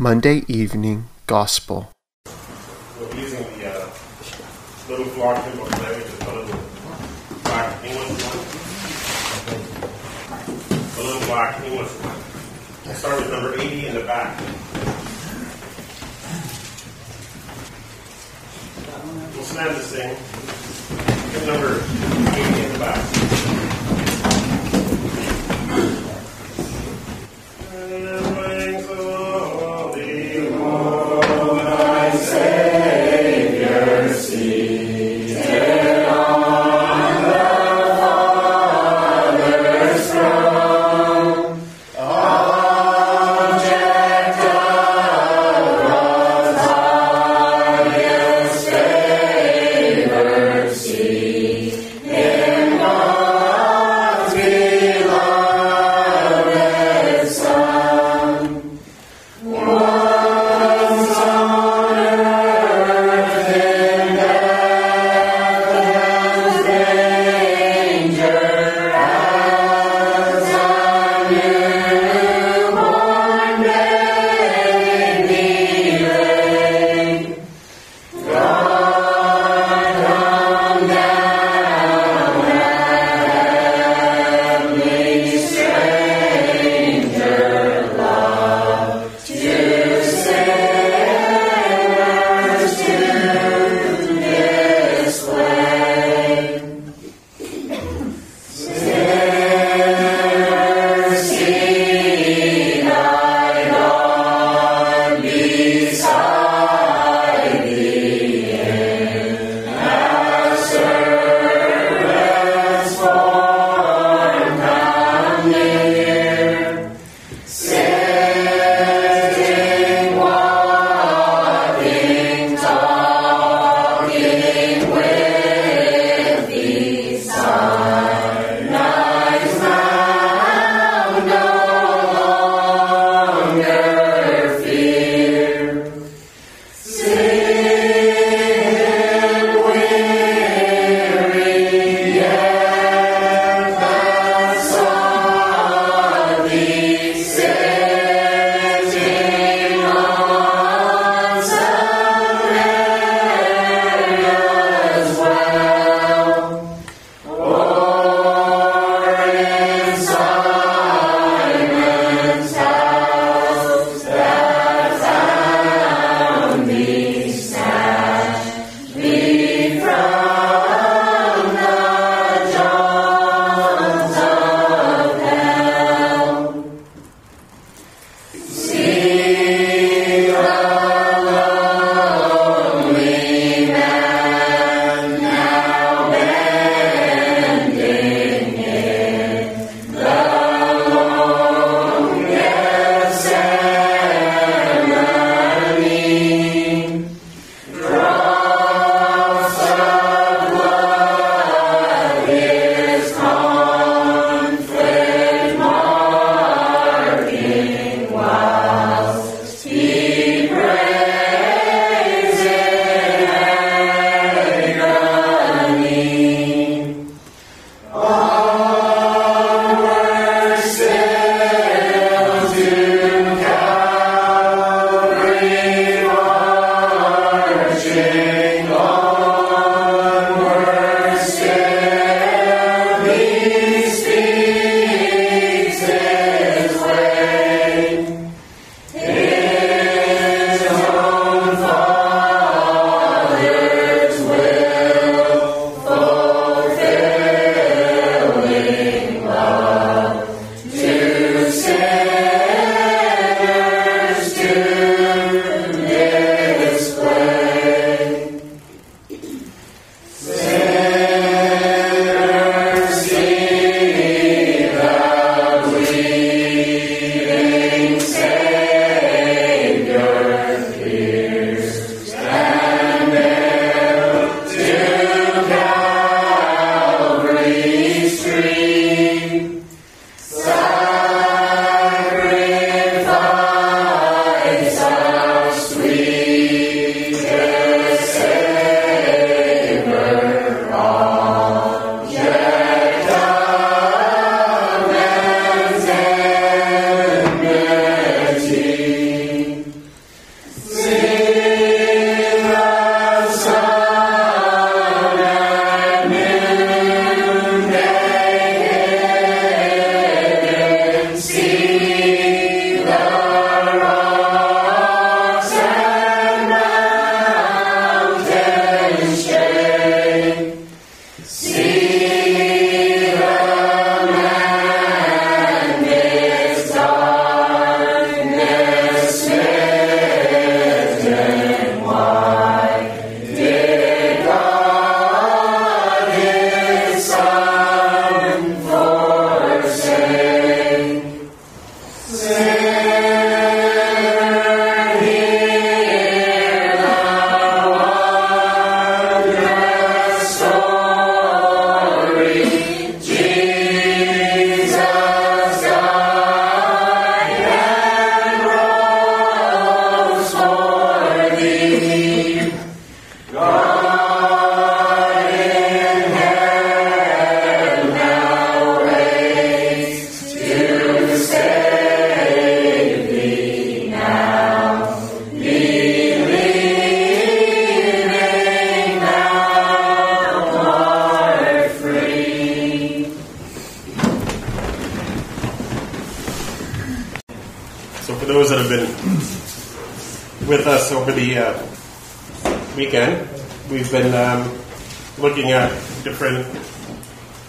Monday Evening Gospel. We're using the uh, little today, which is the little black English one. The little black English one. I start with number 80 in the back. We'll stand to sing. Hymn number 80 in the back. And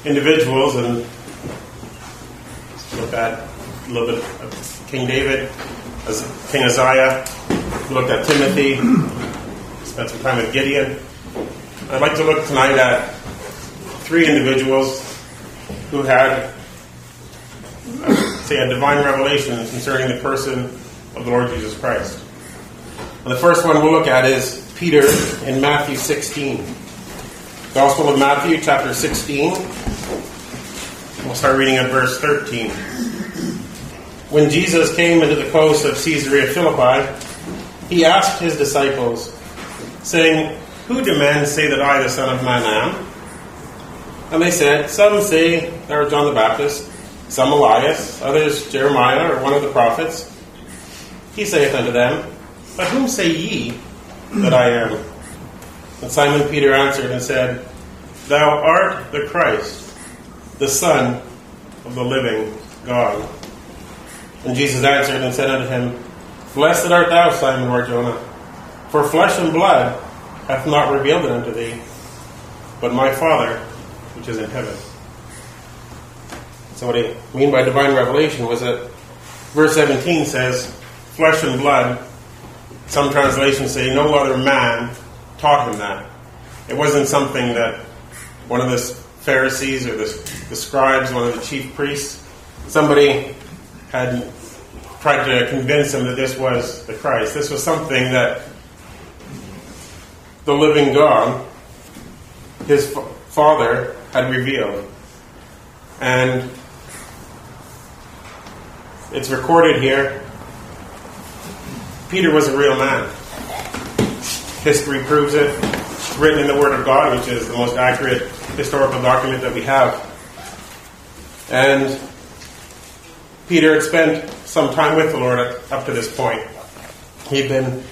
individuals and looked at a little bit of King David, as King Uzziah, looked at Timothy, spent some time with Gideon. I'd like to look tonight at three individuals who had, say, a divine revelation concerning the person of the Lord Jesus Christ. And the first one we'll look at is Peter in Matthew 16. Gospel of Matthew, chapter 16. We'll start reading at verse 13. When Jesus came into the coast of Caesarea Philippi, he asked his disciples, saying, Who do men say that I, the Son of Man, am? And they said, Some say thou art John the Baptist, some Elias, others Jeremiah or one of the prophets. He saith unto them, But whom say ye that I am? And Simon Peter answered and said, Thou art the Christ, the Son of the living God. And Jesus answered and said unto him, Blessed art thou, Simon Barjona, for flesh and blood hath not revealed it unto thee, but my Father which is in heaven. So what I mean by divine revelation was that verse 17 says, flesh and blood. Some translations say no other man taught him that. It wasn't something that one of the Pharisees or the, the scribes, one of the chief priests, somebody had tried to convince him that this was the Christ. This was something that the living God, his Father, had revealed. And it's recorded here. Peter was a real man. History proves it. Written in the Word of God, which is the most accurate historical document that we have. And Peter had spent some time with the Lord up to this point. He'd been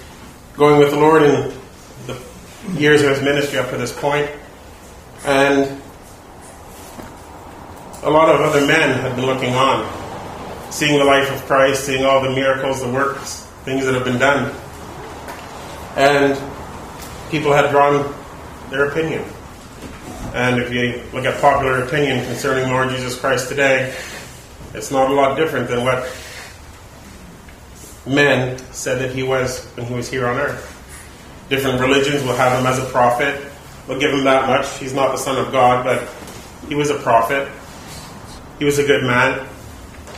going with the Lord in the years of his ministry up to this point, and a lot of other men had been looking on, seeing the life of Christ, seeing all the miracles, the works, things that have been done. And people had drawn their opinion. And if you look at popular opinion concerning Lord Jesus Christ today, it's not a lot different than what men said that he was when he was here on earth. Different religions will have him as a prophet. They'll give him that much. He's not the Son of God, but he was a prophet. He was a good man.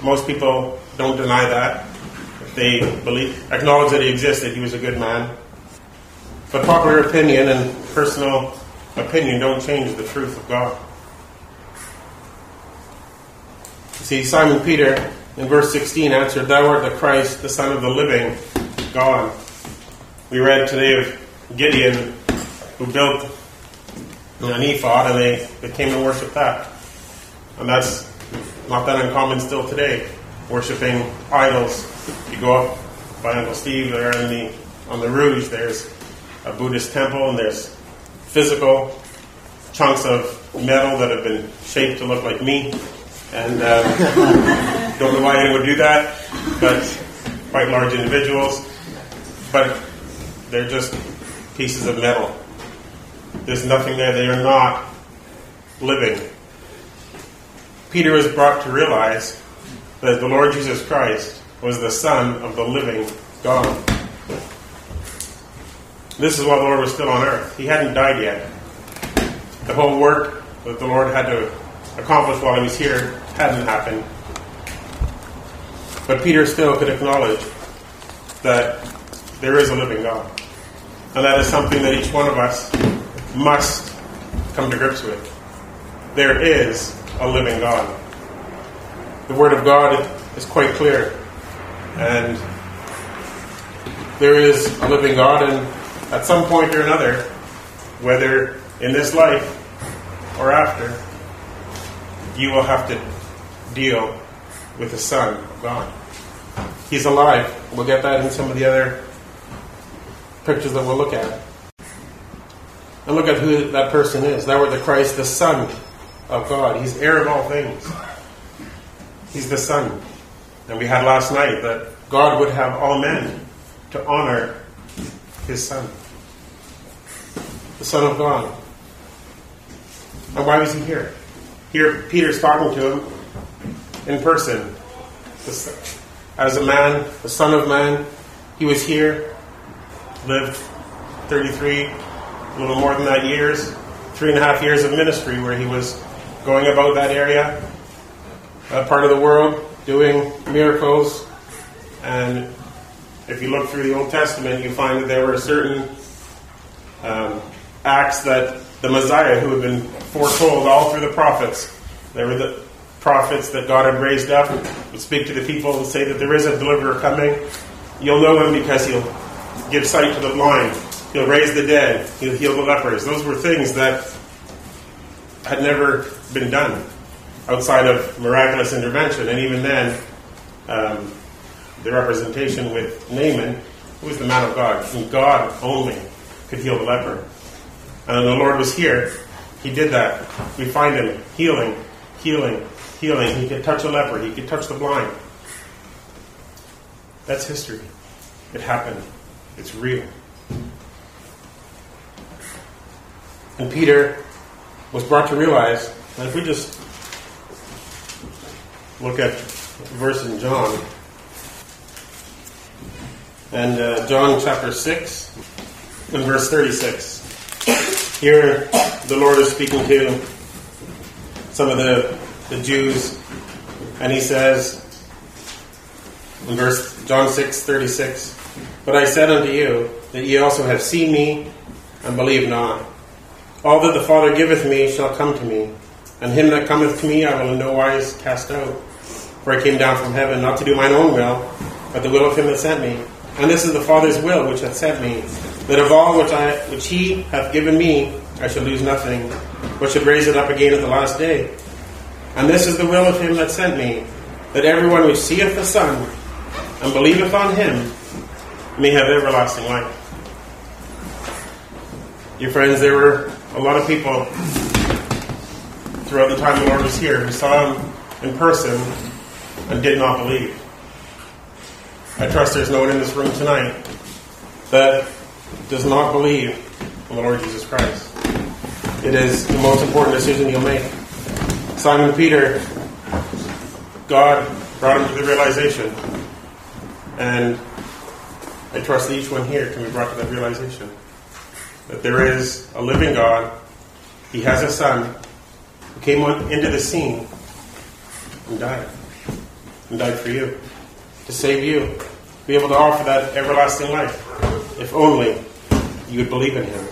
Most people don't deny that. If they believe, acknowledge that he existed, he was a good man. But popular opinion and personal opinion don't change the truth of God. See, Simon Peter in verse 16 answered, Thou art the Christ, the Son of the living God. We read today of Gideon who built an ephod and they, they came and worshiped that. And that's not that uncommon still today, worshiping idols. You go up by Uncle Steve there in the, on the Rouge, there's a Buddhist temple and there's physical chunks of metal that have been shaped to look like me. And uh, don't know why anyone would do that, but quite large individuals. But they're just pieces of metal. There's nothing there. They are not living. Peter is brought to realize that the Lord Jesus Christ was the Son of the living God. This is while the Lord was still on earth. He hadn't died yet. The whole work that the Lord had to accomplish while he was here hadn't happened. But Peter still could acknowledge that there is a living God. And that is something that each one of us must come to grips with. There is a living God. The Word of God is quite clear. And there is a living God, and at some point or another, whether in this life or after, you will have to deal with the Son of God. He's alive. We'll get that in some of the other pictures that we'll look at. And look at who that person is. That were the Christ, the Son of God. He's heir of all things. He's the Son. And we had last night that God would have all men to honor his Son, the Son of God. And why was he here? Here, Peter's talking to him in person. As a man, the Son of Man, he was here, lived 33, a little more than that years, three and a half years of ministry where he was going about that area, that part of the world, doing miracles. And if you look through the Old Testament, you find that there were certain um, acts that the Messiah, who had been foretold all through the prophets, there were the prophets that God had raised up, would speak to the people and say that there is a deliverer coming. You'll know him because he'll give sight to the blind, he'll raise the dead, he'll heal the lepers. Those were things that had never been done outside of miraculous intervention. And even then, um, the representation with Naaman, who was the man of God, and God only could heal the leper. And the Lord was here. He did that. We find him healing, healing, healing. He could touch a leper. He could touch the blind. That's history. It happened. It's real. And Peter was brought to realize that if we just look at verse in John, and uh, John chapter 6 and verse 36. Here, the Lord is speaking to some of the, the Jews, and he says in verse John 6 36, But I said unto you that ye also have seen me and believe not. All that the Father giveth me shall come to me, and him that cometh to me I will in no wise cast out. For I came down from heaven not to do mine own will, but the will of him that sent me. And this is the Father's will which hath sent me, that of all which I which he hath given me I shall lose nothing, but should raise it up again at the last day. And this is the will of him that sent me, that everyone which seeth the Son and believeth on him may have everlasting life. Your friends, there were a lot of people throughout the time the Lord was here who saw him in person and did not believe. I trust there's no one in this room tonight that does not believe in the Lord Jesus Christ. It is the most important decision you'll make. Simon Peter, God brought him to the realization, and I trust each one here can be brought to that realization that there is a living God. He has a Son who came into the scene and died, and died for you to save you, be able to offer that everlasting life, if only you would believe in Him.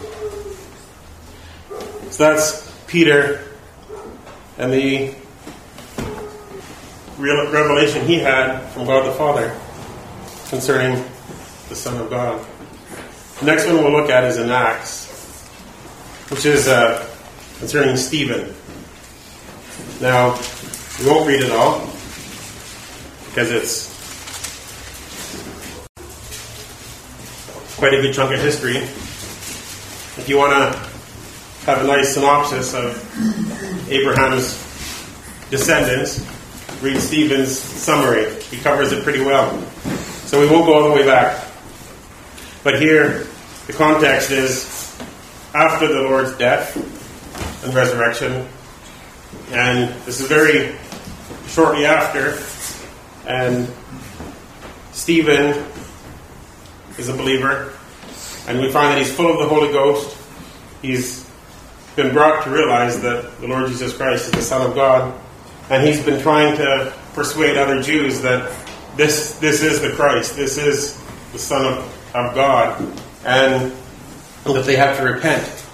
So that's Peter and the real revelation he had from God the Father concerning the Son of God. The next one we'll look at is in Acts, which is uh, concerning Stephen. Now, we won't read it all because it's quite a good chunk of history. If you want to have a nice synopsis of Abraham's descendants, read Stephen's summary. He covers it pretty well. So we won't go all the way back. But here, the context is after the Lord's death and resurrection. And this is very shortly after. And Stephen is a believer. And we find that he's full of the Holy Ghost. He's been brought to realize that the Lord Jesus Christ is the Son of God. And he's been trying to persuade other Jews that this, this is the Christ, this is the Son of, of God, and that they have to repent.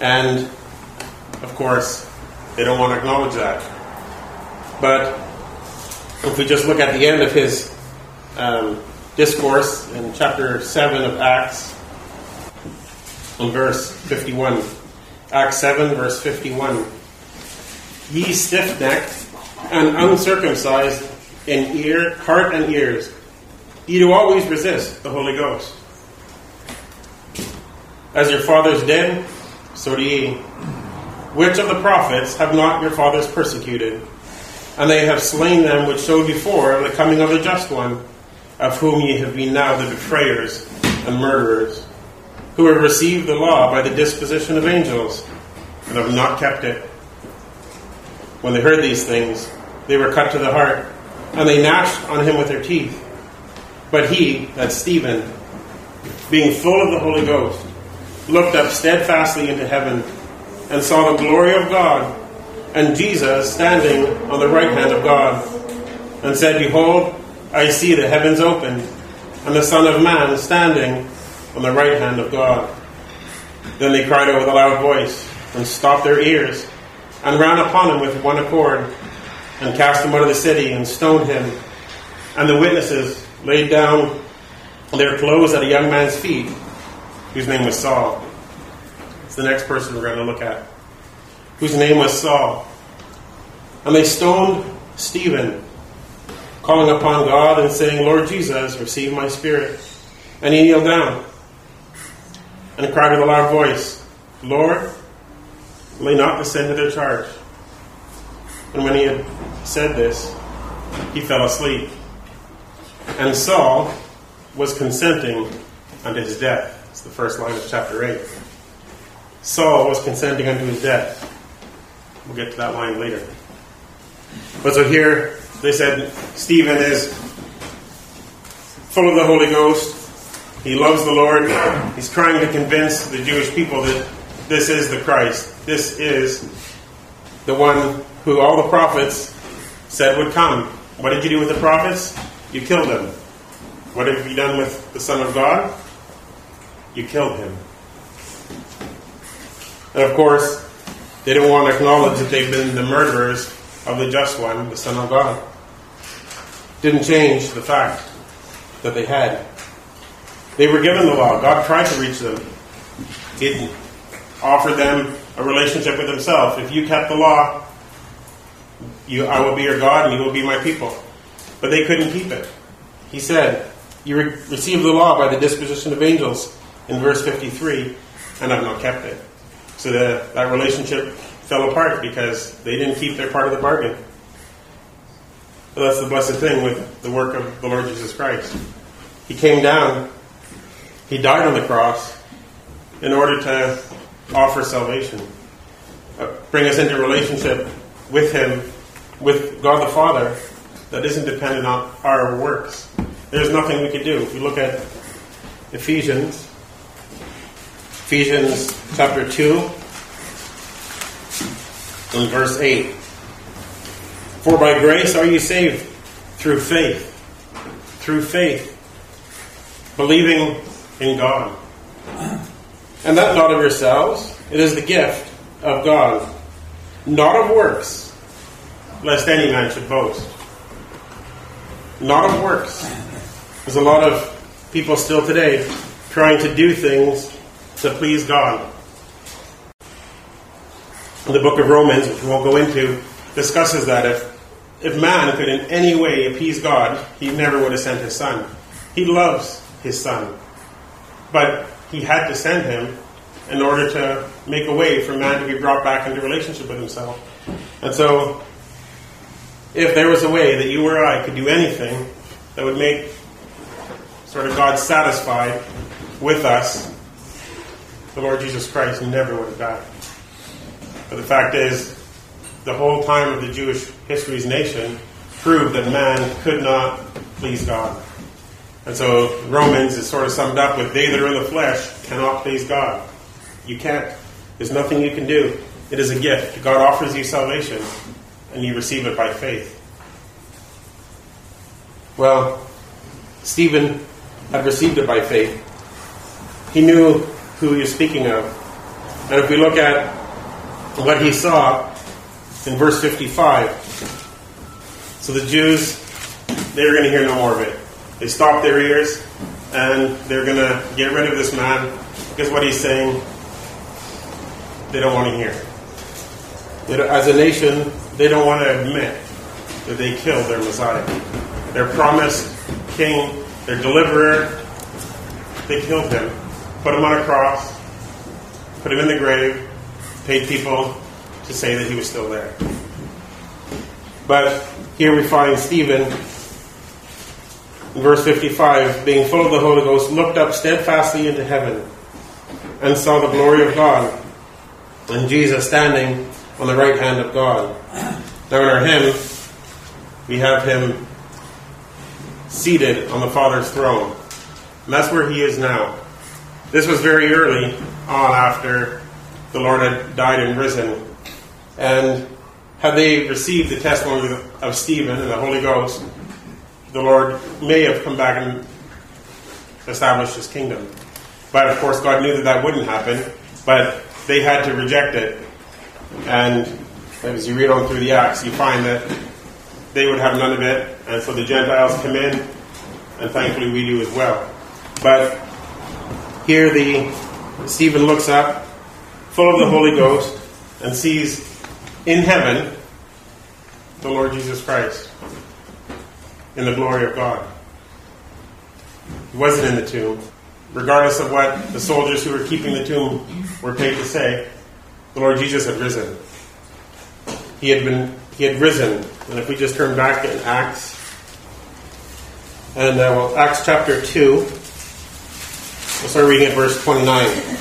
And, of course, they don't want to acknowledge that. But if we just look at the end of his um, discourse in chapter 7 of Acts, in verse 51. Acts 7, verse 51. Ye stiff necked and uncircumcised in ear, heart and ears, ye do always resist the Holy Ghost. As your fathers did, so do ye. Which of the prophets have not your fathers persecuted? And they have slain them which showed before the coming of the just one of whom ye have been now the betrayers and murderers, who have received the law by the disposition of angels, and have not kept it. When they heard these things, they were cut to the heart, and they gnashed on him with their teeth. But he, that Stephen, being full of the Holy Ghost, looked up steadfastly into heaven, and saw the glory of God, and Jesus standing on the right hand of God, and said, Behold, I see the heavens opened, and the Son of Man standing on the right hand of God. Then they cried out with a loud voice, and stopped their ears, and ran upon him with one accord, and cast him out of the city, and stoned him. And the witnesses laid down their clothes at a young man's feet, whose name was Saul. It's the next person we're going to look at, whose name was Saul. And they stoned Stephen, calling upon God and saying, Lord Jesus, receive my spirit. And he kneeled down and cried with a loud voice, Lord, lay not the sin to their charge. And when he had said this, he fell asleep. And Saul was consenting unto his death. It's the first line of chapter 8. Saul was consenting unto his death. We'll get to that line later. But so here they said Stephen is full of the Holy Ghost. He loves the Lord. He's trying to convince the Jewish people that this is the Christ. This is the one who all the prophets said would come. What did you do with the prophets? You killed them. What have you done with the Son of God? You killed him. And of course, they didn't want to acknowledge that they've been the murderers of the just one, the Son of God. Didn't change the fact that they had. They were given the law. God tried to reach them. He offered them a relationship with Himself. If you kept the law, you, I will be your God and you will be my people. But they couldn't keep it. He said, You re- received the law by the disposition of angels in verse 53 and I have not kept it. So the, that relationship fell apart because they didn't keep their part of the bargain. But that's the blessed thing with the work of the Lord Jesus Christ. He came down, He died on the cross in order to offer salvation, uh, bring us into relationship with Him, with God the Father, that isn't dependent on our works. There's nothing we could do. If we look at Ephesians, Ephesians chapter 2, in verse 8. For by grace are you saved through faith. Through faith. Believing in God. And that not of yourselves, it is the gift of God, not of works, lest any man should boast. Not of works. There's a lot of people still today trying to do things to please God. The book of Romans, which we won't go into, discusses that if if man could in any way appease God, he never would have sent his son. He loves his son. But he had to send him in order to make a way for man to be brought back into relationship with himself. And so, if there was a way that you or I could do anything that would make sort of God satisfied with us, the Lord Jesus Christ never would have died. But the fact is, the whole time of the Jewish history's nation proved that man could not please God. And so Romans is sort of summed up with they that are in the flesh cannot please God. You can't. There's nothing you can do. It is a gift. God offers you salvation, and you receive it by faith. Well, Stephen had received it by faith. He knew who he was speaking of. And if we look at what he saw, in verse 55. So the Jews, they're going to hear no more of it. They stop their ears and they're going to get rid of this man because what he's saying, they don't want to hear. As a nation, they don't want to admit that they killed their Messiah. Their promised king, their deliverer, they killed him, put him on a cross, put him in the grave, paid people to say that he was still there. But here we find Stephen verse 55, being full of the Holy Ghost, looked up steadfastly into heaven and saw the glory of God and Jesus standing on the right hand of God. Now in our hymn, we have him seated on the Father's throne. And that's where he is now. This was very early on after the Lord had died and risen. And had they received the testimony of Stephen and the Holy Ghost, the Lord may have come back and established his kingdom. But of course, God knew that that wouldn't happen, but they had to reject it. And as you read on through the Acts, you find that they would have none of it, and so the Gentiles come in, and thankfully we do as well. But here the Stephen looks up, full of the Holy Ghost, and sees in heaven the Lord Jesus Christ in the glory of God. He wasn't in the tomb. Regardless of what the soldiers who were keeping the tomb were paid to say, the Lord Jesus had risen. He had been he had risen. And if we just turn back in Acts and uh, well, Acts chapter 2, we'll start reading at verse 29.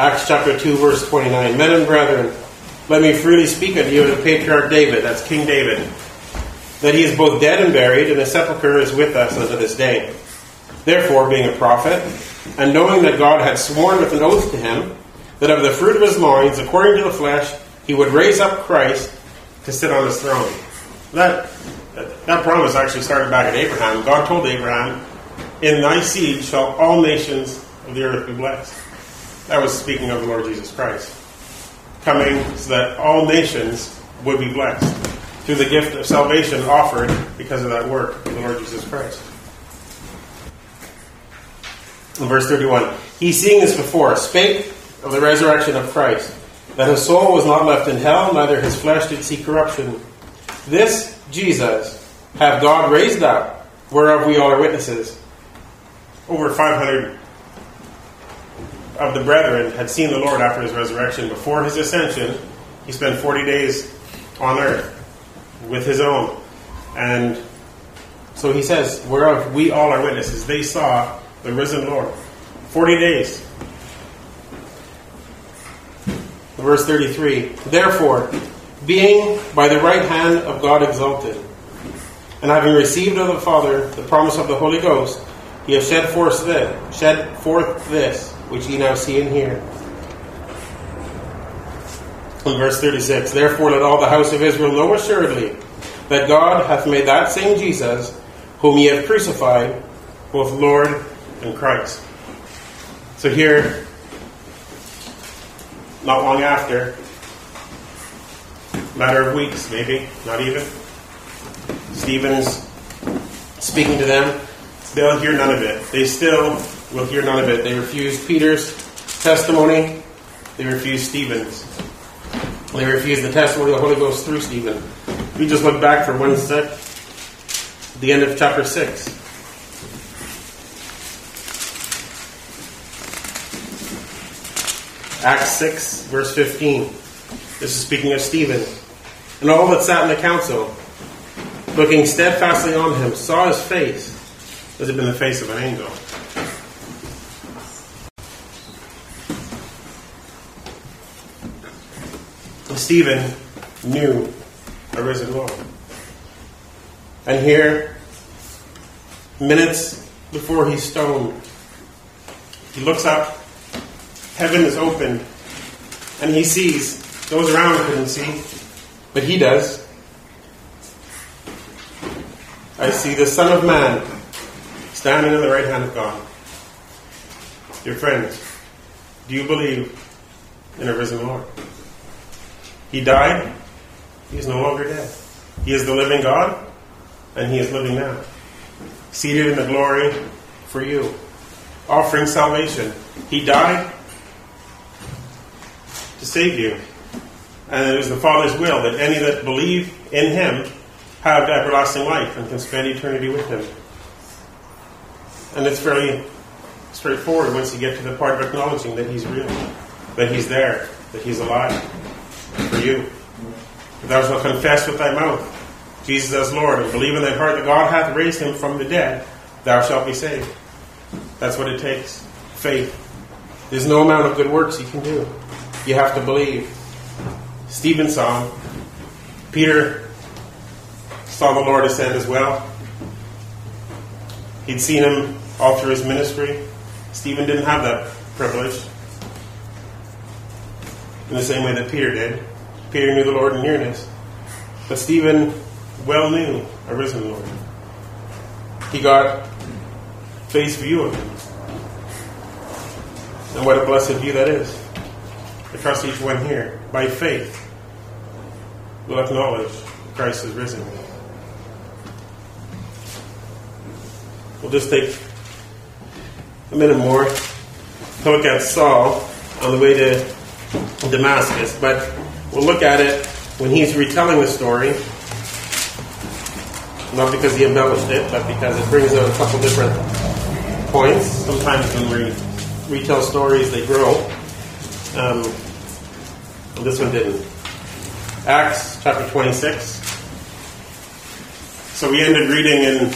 Acts chapter 2, verse 29. Men and brethren, let me freely speak unto you of the patriarch David, that's King David, that he is both dead and buried, and his sepulchre is with us unto this day. Therefore, being a prophet, and knowing that God had sworn with an oath to him, that of the fruit of his loins, according to the flesh, he would raise up Christ to sit on his throne. That, that promise actually started back at Abraham. God told Abraham, In thy seed shall all nations of the earth be blessed. That was speaking of the Lord Jesus Christ. Coming so that all nations would be blessed through the gift of salvation offered because of that work of the Lord Jesus Christ. In verse 31, he seeing this before spake of the resurrection of Christ, that his soul was not left in hell, neither his flesh did see corruption. This Jesus have God raised up, whereof we all are witnesses. Over 500 of the brethren had seen the Lord after his resurrection. Before his ascension, he spent 40 days on earth with his own. And so he says, whereof we all are witnesses. They saw the risen Lord. 40 days. Verse 33 Therefore, being by the right hand of God exalted, and having received of the Father the promise of the Holy Ghost, he has shed forth this, shed forth this, which ye now see and hear. In verse 36 Therefore let all the house of Israel know assuredly that God hath made that same Jesus, whom ye have crucified, both Lord and Christ. So here, not long after, matter of weeks, maybe, not even, Stephen's speaking to them. They'll hear none of it. They still will hear none of it. They refuse Peter's testimony. They refuse Stephen's. They refuse the testimony of the Holy Ghost through Stephen. We just look back for one sec. The end of chapter 6. Acts 6, verse 15. This is speaking of Stephen. And all that sat in the council, looking steadfastly on him, saw his face as it had been the face of an angel. Stephen knew a risen Lord. And here, minutes before he's stoned, he looks up heaven is open, and he sees. Those around couldn't see, but he does. I see the Son of Man standing on the right hand of God. Dear friends, do you believe in a risen Lord? He died, he is no longer dead. He is the living God, and he is living now. Seated in the glory for you, offering salvation. He died, to save you. And it was the Father's will that any that believe in Him have everlasting life and can spend eternity with Him. And it's fairly straightforward once you get to the part of acknowledging that He's real, that He's there, that He's alive for you. If thou shalt confess with thy mouth Jesus as Lord, and believe in thy heart that God hath raised him from the dead, thou shalt be saved. That's what it takes. Faith. There's no amount of good works you can do. You have to believe. Stephen saw him. Peter saw the Lord ascend as well. He'd seen him all through his ministry. Stephen didn't have that privilege in the same way that Peter did. Peter knew the Lord in nearness. But Stephen well knew a risen Lord. He got face view of him. And what a blessed view that is. I trust each one here, by faith, will acknowledge Christ is risen. We'll just take a minute more to look at Saul on the way to Damascus, but we'll look at it when he's retelling the story not because he embellished it, but because it brings out a couple different points. Sometimes when we retell stories, they grow. Um, this one didn't. Acts chapter 26. So we ended reading in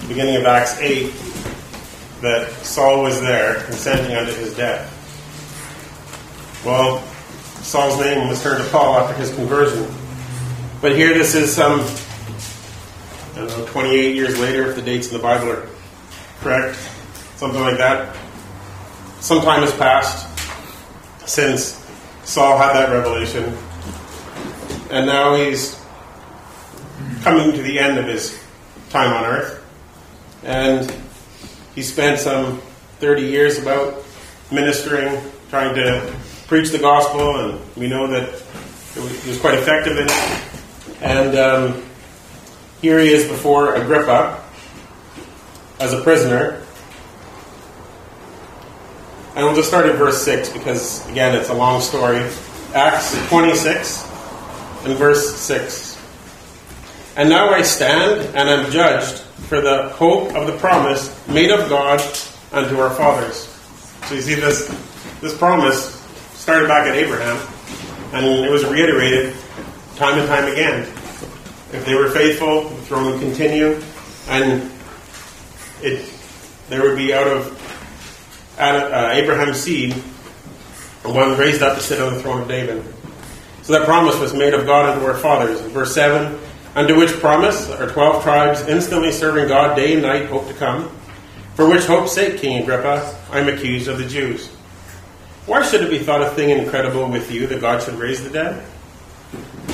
the beginning of Acts 8 that Saul was there consenting unto his death. Well, Saul's name was turned to Paul after his conversion. But here this is some I don't know, 28 years later, if the dates in the Bible are correct, something like that. Some time has passed since Saul had that revelation, and now he's coming to the end of his time on earth, and he spent some 30 years about ministering, trying to preach the gospel, and we know that it was quite effective in. And um, here he is before Agrippa as a prisoner. And we'll just start at verse 6 because, again, it's a long story. Acts 26 and verse 6. And now I stand and am judged for the hope of the promise made of God unto our fathers. So you see, this, this promise started back at Abraham, and it was reiterated time and time again. If they were faithful, the throne would continue, and it there would be out of uh, Abraham's seed one raised up to sit on the throne of David. So that promise was made of God unto our fathers. Verse 7, unto which promise our twelve tribes instantly serving God day and night hope to come, for which hope's sake, King Agrippa, I am accused of the Jews. Why should it be thought a thing incredible with you that God should raise the dead?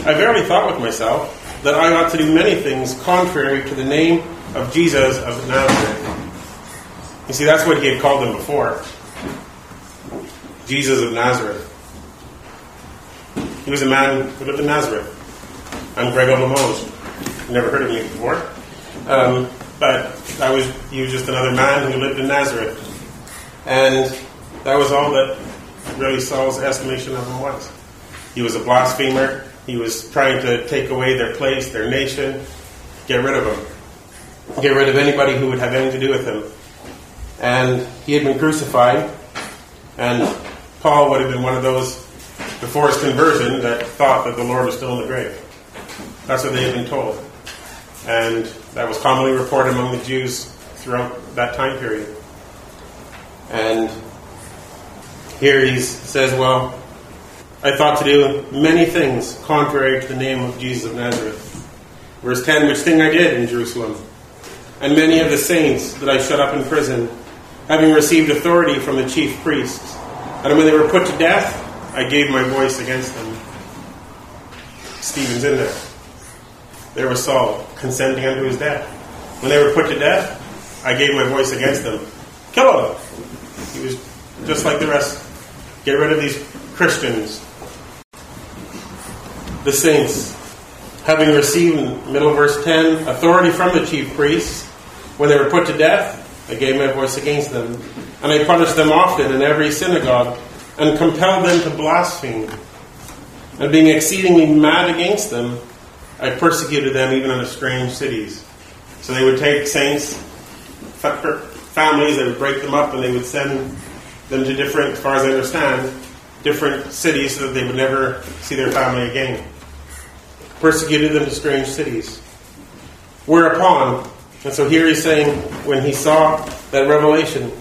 I verily thought with myself, that I ought to do many things contrary to the name of Jesus of Nazareth. You see, that's what he had called him before Jesus of Nazareth. He was a man who lived in Nazareth. I'm Greg Limoges. Never heard of me before. Um, but I was, he was just another man who lived in Nazareth. And that was all that really Saul's estimation of him was. He was a blasphemer. He was trying to take away their place, their nation, get rid of them, get rid of anybody who would have anything to do with him. And he had been crucified, and Paul would have been one of those before his conversion that thought that the Lord was still in the grave. That's what they had been told. And that was commonly reported among the Jews throughout that time period. And here he says, well, I thought to do many things contrary to the name of Jesus of Nazareth. Verse 10 Which thing I did in Jerusalem, and many of the saints that I shut up in prison, having received authority from the chief priests. And when they were put to death, I gave my voice against them. Stephen's in there. There was Saul consenting unto his death. When they were put to death, I gave my voice against them. Kill him! He was just like the rest. Get rid of these Christians the saints, having received, middle verse 10, authority from the chief priests, when they were put to death, I gave my voice against them. And I punished them often in every synagogue, and compelled them to blaspheme. And being exceedingly mad against them, I persecuted them even in the strange cities. So they would take saints, families, they would break them up, and they would send them to different, as far as I understand, different cities so that they would never see their family again persecuted them to strange cities. Whereupon, and so here he's saying, when he saw that revelation,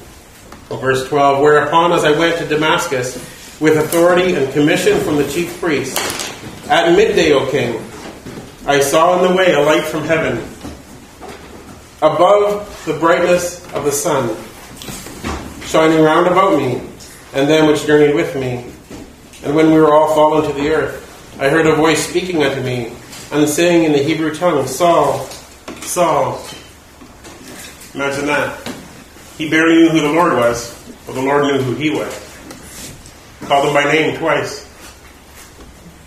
well, verse 12, whereupon as I went to Damascus with authority and commission from the chief priests, at midday, O king, I saw in the way a light from heaven, above the brightness of the sun, shining round about me, and them which journeyed with me. And when we were all fallen to the earth, I heard a voice speaking unto me, and saying in the Hebrew tongue, Saul, Saul. Imagine that. He barely knew who the Lord was, but the Lord knew who he was. Called him by name twice.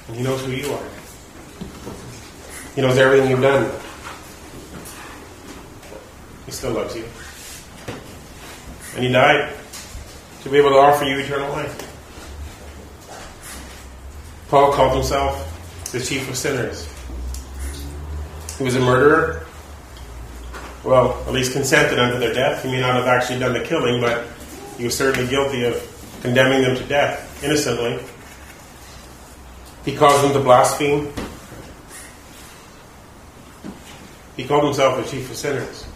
And he knows who you are. He knows everything you've done. He still loves you. And he died to be able to offer you eternal life. Paul called himself the chief of sinners. He was a murderer. Well, at least consented unto their death. He may not have actually done the killing, but he was certainly guilty of condemning them to death innocently. He caused them to blaspheme. He called himself the chief of sinners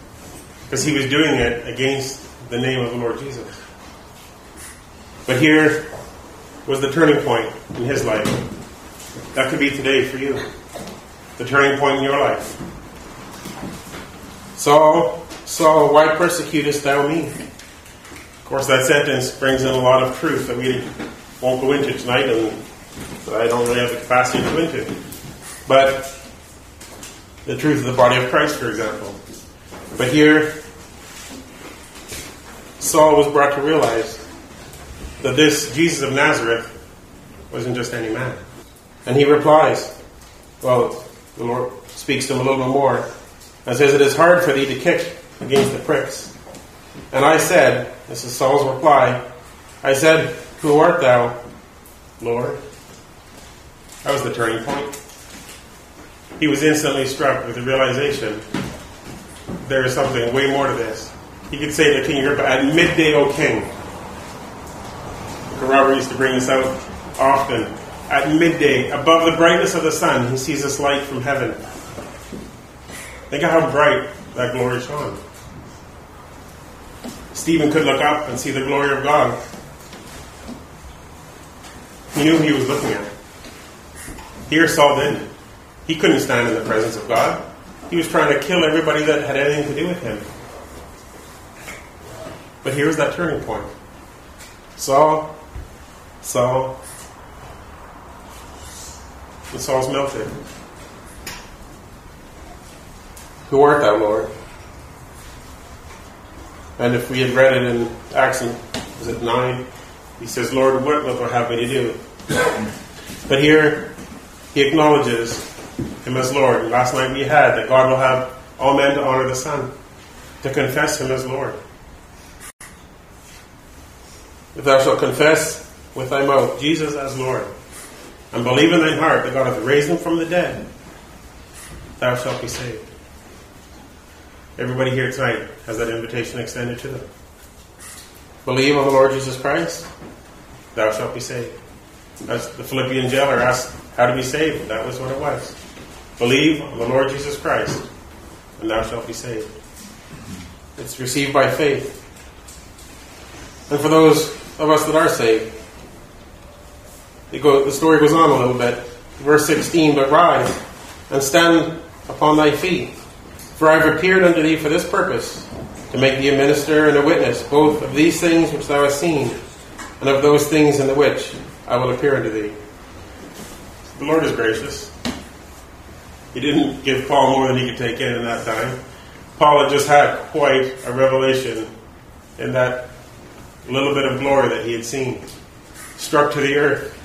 because he was doing it against the name of the Lord Jesus. But here was the turning point in his life. That could be today for you. The turning point in your life. Saul, Saul, why persecutest thou me? Of course, that sentence brings in a lot of truth that we won't go into tonight and that I don't really have the capacity to go into. But the truth of the body of Christ, for example. But here, Saul was brought to realize that this Jesus of Nazareth wasn't just any man. And he replies, well, the Lord speaks to him a little bit more and says, It is hard for thee to kick against the pricks. And I said, this is Saul's reply, I said, Who art thou, Lord? That was the turning point. He was instantly struck with the realization there is something way more to this. He could say to King Agrippa, At midday, O king. Robert used to bring this out often. At midday, above the brightness of the sun, he sees this light from heaven. Think of how bright that glory shone. Stephen could look up and see the glory of God. He knew he was looking at. Here Saul didn't. He couldn't stand in the presence of God. He was trying to kill everybody that had anything to do with him. But here's that turning point. Saul, Saul, and Saul's melted. Who art thou, Lord? And if we had read it in Acts, is it 9? He says, Lord, what wilt thou have me to do? But here, he acknowledges him as Lord. Last night we had that God will have all men to honor the Son, to confess him as Lord. If thou shalt confess with thy mouth Jesus as Lord, and believe in thine heart that God hath raised him from the dead, thou shalt be saved. Everybody here tonight has that invitation extended to them. Believe on the Lord Jesus Christ, thou shalt be saved. As the Philippian jailer asked how to be saved, that was what it was. Believe on the Lord Jesus Christ, and thou shalt be saved. It's received by faith. And for those of us that are saved, go, the story goes on a little bit. Verse 16, but rise and stand upon thy feet. For I have appeared unto thee for this purpose, to make thee a minister and a witness, both of these things which thou hast seen, and of those things in the which I will appear unto thee. The Lord is gracious. He didn't give Paul more than he could take in in that time. Paul had just had quite a revelation in that little bit of glory that he had seen, struck to the earth,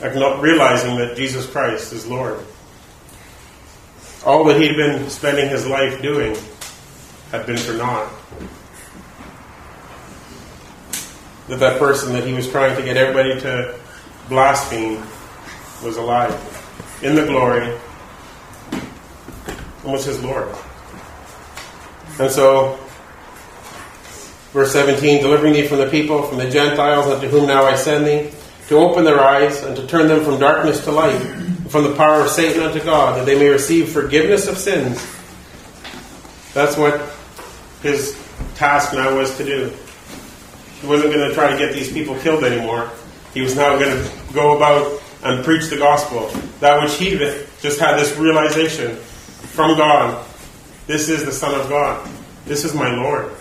realizing that Jesus Christ is Lord. All that he'd been spending his life doing had been for naught. That that person that he was trying to get everybody to blaspheme was alive in the glory and was his Lord. And so, verse 17, delivering thee from the people, from the Gentiles, unto whom now I send thee, to open their eyes and to turn them from darkness to light, from the power of Satan unto God, that they may receive forgiveness of sins. That's what his task now was to do. He wasn't going to try to get these people killed anymore. He was now going to go about and preach the gospel. That which he just had this realization from God. This is the Son of God. This is my Lord.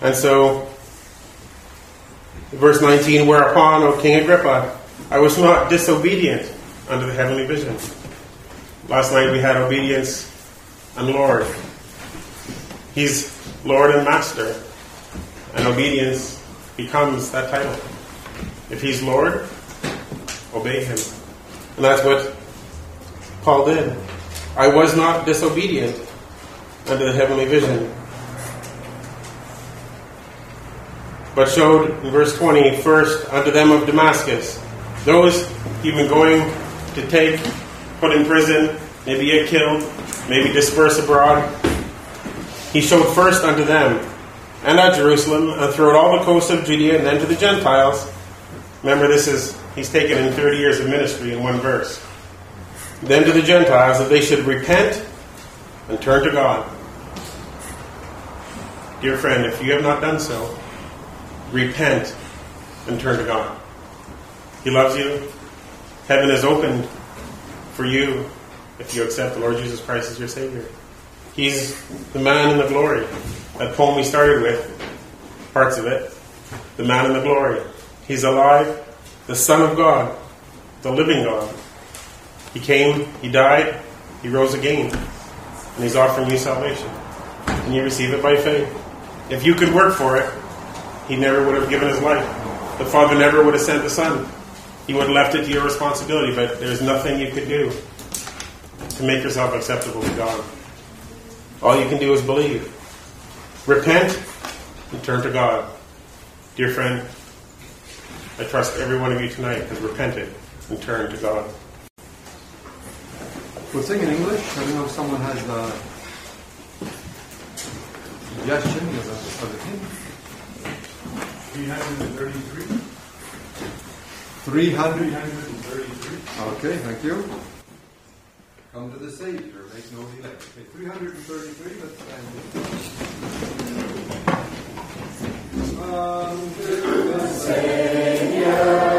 And so, verse 19, whereupon, O King Agrippa, I was not disobedient unto the heavenly vision. Last night we had obedience and Lord. He's Lord and Master. And obedience becomes that title. If He's Lord, obey Him. And that's what Paul did. I was not disobedient unto the heavenly vision. But showed in verse 20 first unto them of Damascus, those he'd going to take, put in prison, maybe get killed, maybe disperse abroad. He showed first unto them and at Jerusalem and throughout all the coasts of Judea and then to the Gentiles. Remember, this is, he's taken in 30 years of ministry in one verse. Then to the Gentiles that they should repent and turn to God. Dear friend, if you have not done so, repent and turn to God. He loves you. Heaven is opened for you if you accept the Lord Jesus Christ as your Savior. He's the man in the glory. That poem we started with, parts of it. The man in the glory. He's alive, the Son of God, the living God. He came, He died, He rose again, and He's offering you salvation. And you receive it by faith. If you could work for it, He never would have given His life. The Father never would have sent the Son. He would have left it to your responsibility, but there's nothing you could do to make yourself acceptable to God. All you can do is believe. Repent and turn to God. Dear friend, I trust every one of you tonight has repented and turned to God. We'll sing in English. I don't know if someone has a suggestion as a, as a hymn. 333. 300. 333. Okay, thank you. Come to the Savior, make no delay. Okay, 333, let's stand. Come to the Savior.